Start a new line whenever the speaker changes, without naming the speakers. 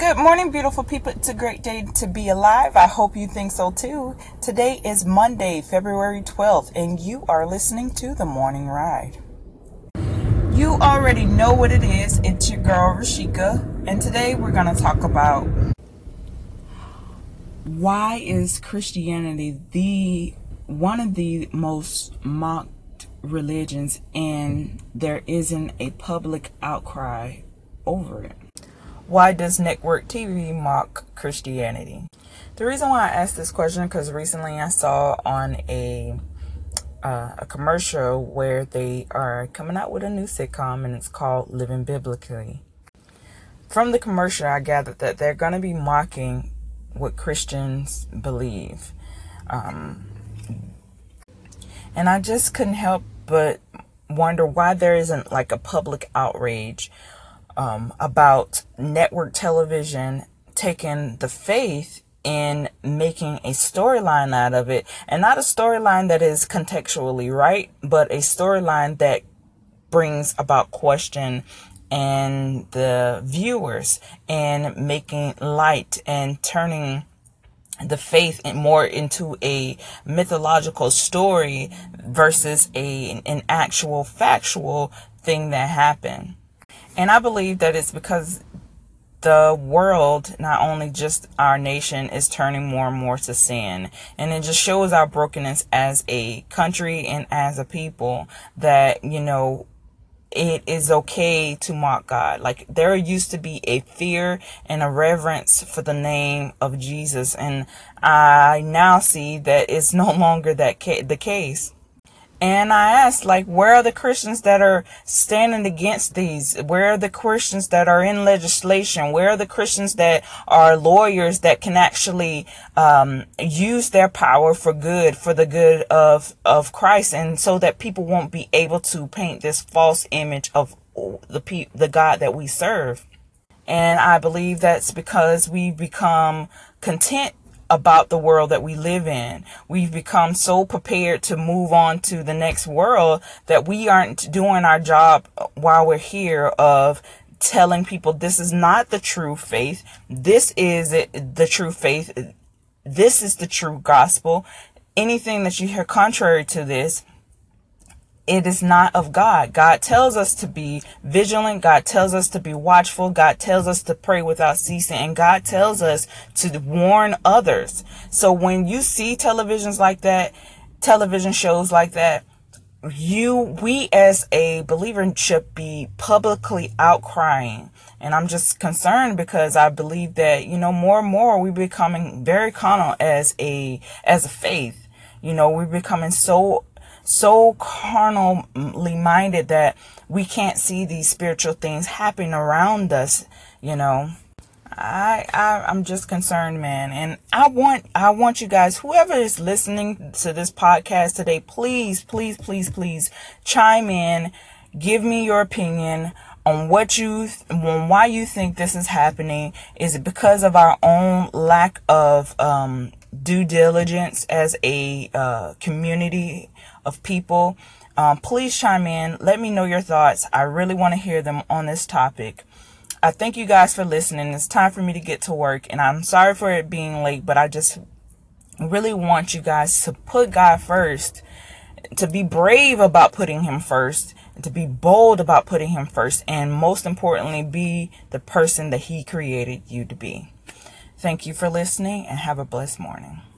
Good morning, beautiful people. It's a great day to be alive. I hope you think so too. Today is Monday, February 12th, and you are listening to The Morning Ride. You already know what it is. It's your girl, Rashika, and today we're going to talk about why is Christianity the one of the most mocked religions and there isn't a public outcry over it. Why does network TV mock Christianity? The reason why I asked this question because recently I saw on a uh, a commercial where they are coming out with a new sitcom and it's called Living Biblically. From the commercial, I gathered that they're going to be mocking what Christians believe. Um, and I just couldn't help but wonder why there isn't like a public outrage um, about network television taking the faith in making a storyline out of it. And not a storyline that is contextually right but a storyline that brings about question and the viewers and making light and turning the faith more into a mythological story versus a an actual factual thing that happened and I believe that it's because the world, not only just our nation, is turning more and more to sin. And it just shows our brokenness as a country and as a people that, you know, it is okay to mock God. Like there used to be a fear and a reverence for the name of Jesus. And I now see that it's no longer that ca- the case. And I asked, like, where are the Christians that are standing against these? Where are the Christians that are in legislation? Where are the Christians that are lawyers that can actually um, use their power for good, for the good of of Christ, and so that people won't be able to paint this false image of the pe- the God that we serve? And I believe that's because we become content about the world that we live in. We've become so prepared to move on to the next world that we aren't doing our job while we're here of telling people this is not the true faith. This is it, the true faith. This is the true gospel. Anything that you hear contrary to this it is not of God. God tells us to be vigilant. God tells us to be watchful. God tells us to pray without ceasing. And God tells us to warn others. So when you see televisions like that, television shows like that, you, we as a believer should be publicly outcrying. And I'm just concerned because I believe that, you know, more and more we're becoming very carnal as a, as a faith. You know, we're becoming so so carnally minded that we can't see these spiritual things happening around us, you know. I, I I'm just concerned, man, and I want I want you guys, whoever is listening to this podcast today, please, please, please, please chime in, give me your opinion on what you on why you think this is happening. Is it because of our own lack of um, due diligence as a uh, community of people. Um, please chime in. Let me know your thoughts. I really want to hear them on this topic. I thank you guys for listening. It's time for me to get to work, and I'm sorry for it being late, but I just really want you guys to put God first, to be brave about putting Him first, to be bold about putting Him first, and most importantly, be the person that He created you to be. Thank you for listening, and have a blessed morning.